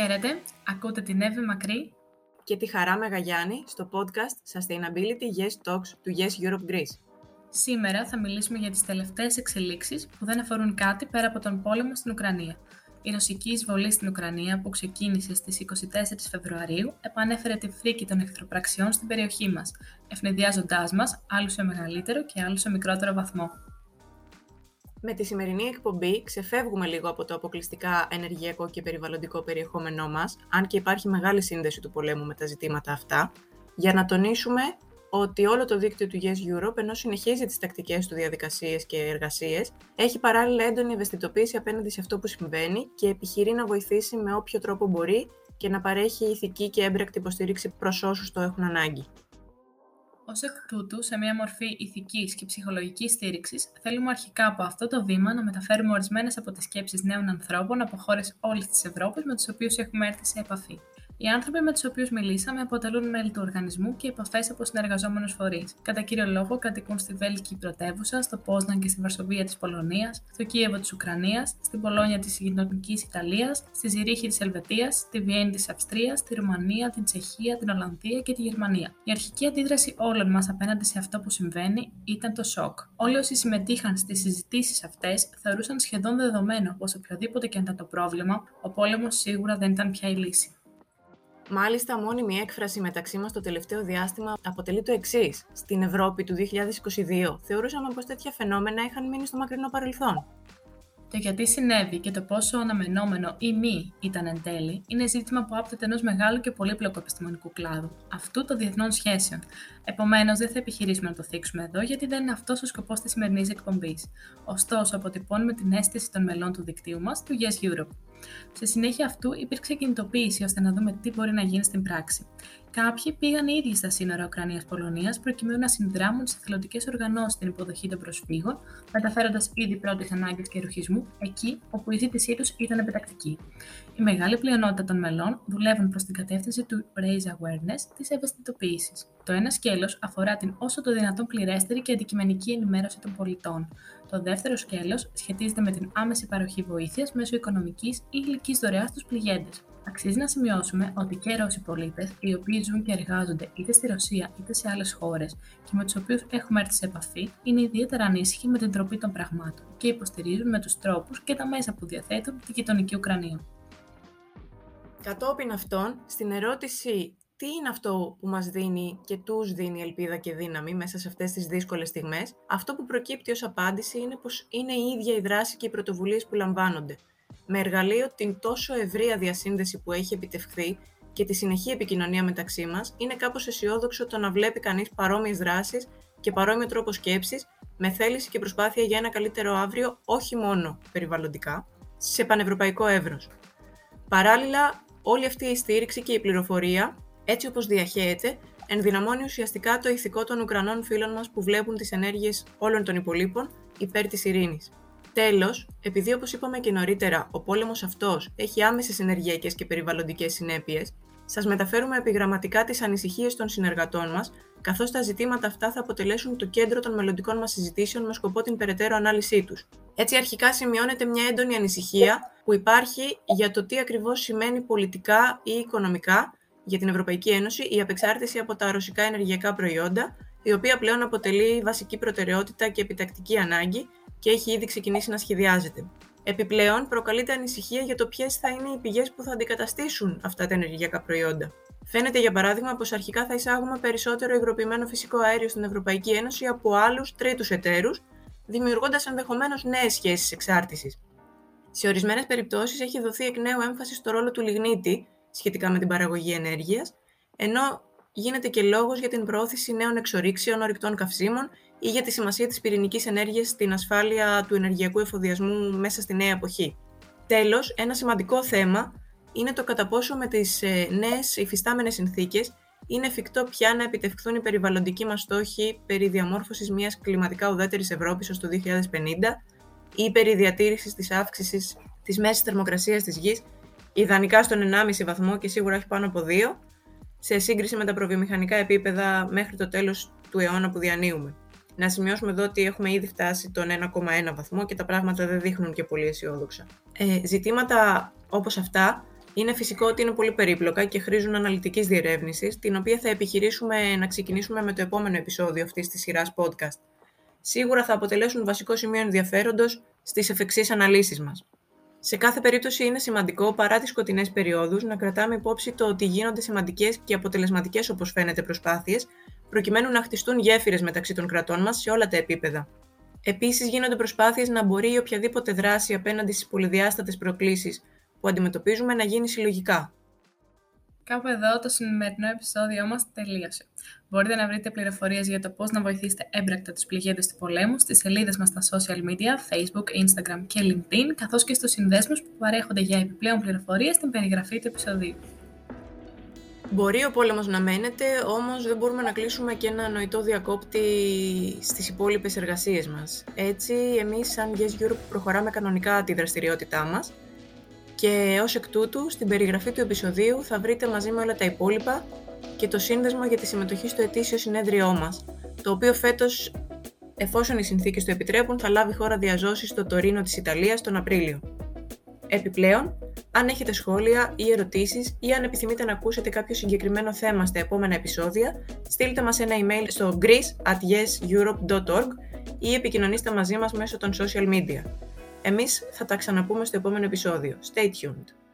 Χαίρετε, ακούτε την Εύη Μακρύ και τη Χαρά Μεγαγιάννη στο podcast Sustainability Yes Talks του Yes Europe Greece. Σήμερα θα μιλήσουμε για τις τελευταίες εξελίξεις που δεν αφορούν κάτι πέρα από τον πόλεμο στην Ουκρανία. Η ρωσική εισβολή στην Ουκρανία που ξεκίνησε στις 24 Φεβρουαρίου επανέφερε τη φρίκη των εχθροπραξιών στην περιοχή μας, ευνηδιάζοντάς μας άλλους σε μεγαλύτερο και άλλους σε μικρότερο βαθμό. Με τη σημερινή εκπομπή ξεφεύγουμε λίγο από το αποκλειστικά ενεργειακό και περιβαλλοντικό περιεχόμενό μας, αν και υπάρχει μεγάλη σύνδεση του πολέμου με τα ζητήματα αυτά, για να τονίσουμε ότι όλο το δίκτυο του Yes Europe, ενώ συνεχίζει τις τακτικές του διαδικασίες και εργασίες, έχει παράλληλα έντονη ευαισθητοποίηση απέναντι σε αυτό που συμβαίνει και επιχειρεί να βοηθήσει με όποιο τρόπο μπορεί και να παρέχει ηθική και έμπρακτη υποστήριξη προς όσους το έχουν ανάγκη. Ω εκ τούτου, σε μια μορφή ηθικής και ψυχολογικής στήριξης, θέλουμε αρχικά από αυτό το βήμα να μεταφέρουμε ορισμένες από τις σκέψεις νέων ανθρώπων από χώρες όλης της Ευρώπης με τους οποίους έχουμε έρθει σε επαφή. Οι άνθρωποι με τους οποίους μιλήσαμε αποτελούν μέλη του οργανισμού και επαφέ από συνεργαζόμενους φορείς. Κατά κύριο λόγο, κατοικούν στη Βέλγικη πρωτεύουσα, στο Πόσναν και στη Βαρσοβία της Πολωνίας, στο Κίεβο της Ουκρανίας, στην Πολόνια της γειτονικής Ιταλίας, στη Ζηρίχη της Ελβετίας, στη Βιέννη της Αυστρίας, στη Ρουμανία, την Τσεχία, την Ολλανδία και τη Γερμανία. Η αρχική αντίδραση όλων μας απέναντι σε αυτό που συμβαίνει ήταν το σοκ. Όλοι όσοι συμμετείχαν στις συζητήσεις αυτές θεωρούσαν σχεδόν δεδομένο πως οποιοδήποτε και ήταν το πρόβλημα, ο πόλεμος σίγουρα δεν ήταν πια η λύση. Μάλιστα, μόνιμη έκφραση μεταξύ μας το τελευταίο διάστημα αποτελεί το εξής. Στην Ευρώπη του 2022 θεωρούσαμε πως τέτοια φαινόμενα είχαν μείνει στο μακρινό παρελθόν. Το γιατί συνέβη και το πόσο αναμενόμενο ή μη ήταν εν τέλει είναι ζήτημα που άπτεται ενός μεγάλου και πολύπλοκου επιστημονικού κλάδου, αυτού των διεθνών σχέσεων. Επομένως, δεν θα επιχειρήσουμε να το θίξουμε εδώ, γιατί δεν είναι αυτός ο σκοπός της σημερινής εκπομπής. Ωστόσο, αποτυπώνουμε την αίσθηση των μελών του δικτύου μας, του Yes Europe. Σε συνέχεια αυτού υπήρξε κινητοποίηση ώστε να δούμε τι μπορεί να γίνει στην πράξη. Κάποιοι πήγαν οι ίδιοι στα σύνορα Ουκρανία-Πολωνία προκειμένου να συνδράμουν στι εθελοντικέ οργανώσεις στην υποδοχή των προσφύγων, μεταφέροντας ήδη πρώτε ανάγκε και ρουχισμού εκεί όπου η ζήτησή τους ήταν επιτακτική. Η μεγάλη πλειονότητα των μελών δουλεύουν προς την κατεύθυνση του raise awareness, της ευαισθητοποίησης. Το ένα σκέλος αφορά την όσο το δυνατόν πληρέστερη και αντικειμενική ενημέρωση των πολιτών. Το δεύτερο σκέλος σχετίζεται με την άμεση παροχή βοήθειας μέσω οικονομικής ή υλική δωρεάς στους πληγέντες. Αξίζει να σημειώσουμε ότι και Ρώσοι πολίτες, οι οποίοι ζουν και εργάζονται είτε στη Ρωσία είτε σε άλλες χώρες και με τους οποίους έχουμε έρθει σε επαφή, είναι ιδιαίτερα ανήσυχοι με την τροπή των πραγμάτων και υποστηρίζουν με τους τρόπους και τα μέσα που διαθέτουν την γειτονική Ουκρανία. Κατόπιν αυτών, στην ερώτηση τι είναι αυτό που μας δίνει και τους δίνει ελπίδα και δύναμη μέσα σε αυτές τις δύσκολες στιγμές, αυτό που προκύπτει ως απάντηση είναι πως είναι η ίδια η δράση και οι πρωτοβουλίες που λαμβάνονται. Με εργαλείο την τόσο ευρεία διασύνδεση που έχει επιτευχθεί και τη συνεχή επικοινωνία μεταξύ μας, είναι κάπως αισιόδοξο το να βλέπει κανείς παρόμοιες δράσεις και παρόμοιο τρόπο σκέψης, με θέληση και προσπάθεια για ένα καλύτερο αύριο, όχι μόνο περιβαλλοντικά, σε πανευρωπαϊκό εύρος. Παράλληλα, όλη αυτή η στήριξη και η πληροφορία έτσι όπως διαχέεται, ενδυναμώνει ουσιαστικά το ηθικό των Ουκρανών φίλων μας που βλέπουν τις ενέργειες όλων των υπολείπων υπέρ της ειρήνης. Τέλος, επειδή όπως είπαμε και νωρίτερα, ο πόλεμος αυτός έχει άμεσες ενεργειακές και περιβαλλοντικές συνέπειες, σας μεταφέρουμε επιγραμματικά τις ανησυχίες των συνεργατών μας, καθώς τα ζητήματα αυτά θα αποτελέσουν το κέντρο των μελλοντικών μας συζητήσεων με σκοπό την περαιτέρω ανάλυση τους. Έτσι, αρχικά σημειώνεται μια έντονη ανησυχία που υπάρχει για το τι ακριβώς σημαίνει πολιτικά ή οικονομικά για την Ευρωπαϊκή Ένωση η απεξάρτηση από τα ρωσικά ενεργειακά προϊόντα, η οποία πλέον αποτελεί βασική προτεραιότητα και επιτακτική ανάγκη και έχει ήδη ξεκινήσει να σχεδιάζεται. Επιπλέον, προκαλείται ανησυχία για το ποιες θα είναι οι πηγές που θα αντικαταστήσουν αυτά τα ενεργειακά προϊόντα. Φαίνεται, για παράδειγμα, πως αρχικά θα εισάγουμε περισσότερο υγροποιημένο φυσικό αέριο στην Ευρωπαϊκή Ένωση από άλλους τρίτους εταίρους, δημιουργώντας ενδεχομένως νέες σχέσεις εξάρτησης. Σε ορισμένες περιπτώσεις έχει δοθεί εκ νέου έμφαση στο ρόλο του λιγνίτη, σχετικά με την παραγωγή ενέργειας, ενώ γίνεται και λόγος για την προώθηση νέων εξορίξεων ορυκτών καυσίμων ή για τη σημασία της πυρηνικής ενέργειας στην ασφάλεια του ενεργειακού εφοδιασμού μέσα στη νέα εποχή. Τέλος, ένα σημαντικό θέμα είναι το κατά πόσο με τις ε, νέες υφιστάμενες συνθήκες είναι εφικτό πια να επιτευχθούν οι περιβαλλοντικοί μας στόχοι περί διαμόρφωσης μιας κλιματικά ουδέτερης Ευρώπης ως το 2050 ή περί διατήρησης της αύξησης της μέσης θερμοκρασίας της γης ιδανικά στον 1,5 βαθμό και σίγουρα όχι πάνω από 2, σε σύγκριση με τα προβιομηχανικά επίπεδα μέχρι το τέλος του αιώνα που διανύουμε. Να σημειώσουμε εδώ ότι έχουμε ήδη φτάσει τον 1,1 βαθμό και τα πράγματα δεν δείχνουν και πολύ αισιόδοξα. Ε, ζητήματα όπως αυτά Είναι φυσικό ότι είναι πολύ περίπλοκα και χρήζουν αναλυτικής διερεύνησης, την οποία θα επιχειρήσουμε να ξεκινήσουμε με το επόμενο επεισόδιο αυτής της σειράς podcast. Σίγουρα θα αποτελέσουν βασικό σημείο ενδιαφέροντος στις εφεξής αναλύσεις μας. Σε κάθε περίπτωση είναι σημαντικό, παρά τις σκοτεινές περιόδους, να κρατάμε υπόψη το ότι γίνονται σημαντικές και αποτελεσματικές όπως φαίνεται προσπάθειες, προκειμένου να χτιστούν γέφυρες μεταξύ των κρατών μας σε όλα τα επίπεδα. Επίσης γίνονται προσπάθειες να μπορεί η οποιαδήποτε δράση απέναντι στις πολυδιάστατες προκλήσεις που αντιμετωπίζουμε να γίνει συλλογικά. Κάπου εδώ το σημερινό επεισόδιό μας τελείωσε. Μπορείτε να βρείτε πληροφορίες για το πώς να βοηθήσετε έμπρακτα τους πληγέντες του πολέμου στις σελίδες μας στα social media, Facebook, Instagram και LinkedIn, καθώς και στους συνδέσμους που παρέχονται για επιπλέον πληροφορίες στην περιγραφή του επεισοδίου. Μπορεί ο πόλεμος να μένεται, όμως δεν μπορούμε να κλείσουμε και ένα νοητό διακόπτη στις υπόλοιπες εργασίες μας. Έτσι, εμείς σαν Yes Europe προχωράμε κανονικά τη δραστηριότητά μας και ως εκ τούτου, στην περιγραφή του επεισοδίου θα βρείτε μαζί με όλα τα υπόλοιπα και το σύνδεσμο για τη συμμετοχή στο ετήσιο συνέδριό μας, το οποίο φέτος, εφόσον οι συνθήκες το επιτρέπουν, θα λάβει χώρα διαζώσει στο Τωρίνο της Ιταλίας τον Απρίλιο. Επιπλέον, αν έχετε σχόλια ή ερωτήσεις ή αν επιθυμείτε να ακούσετε κάποιο συγκεκριμένο θέμα στα επόμενα επεισόδια, στείλτε μας ένα email στο greece.yeseurope.org ή επικοινωνήστε μαζί μας μέσω των social media. Εμείς θα τα ξαναπούμε στο επόμενο επεισόδιο. Stay tuned!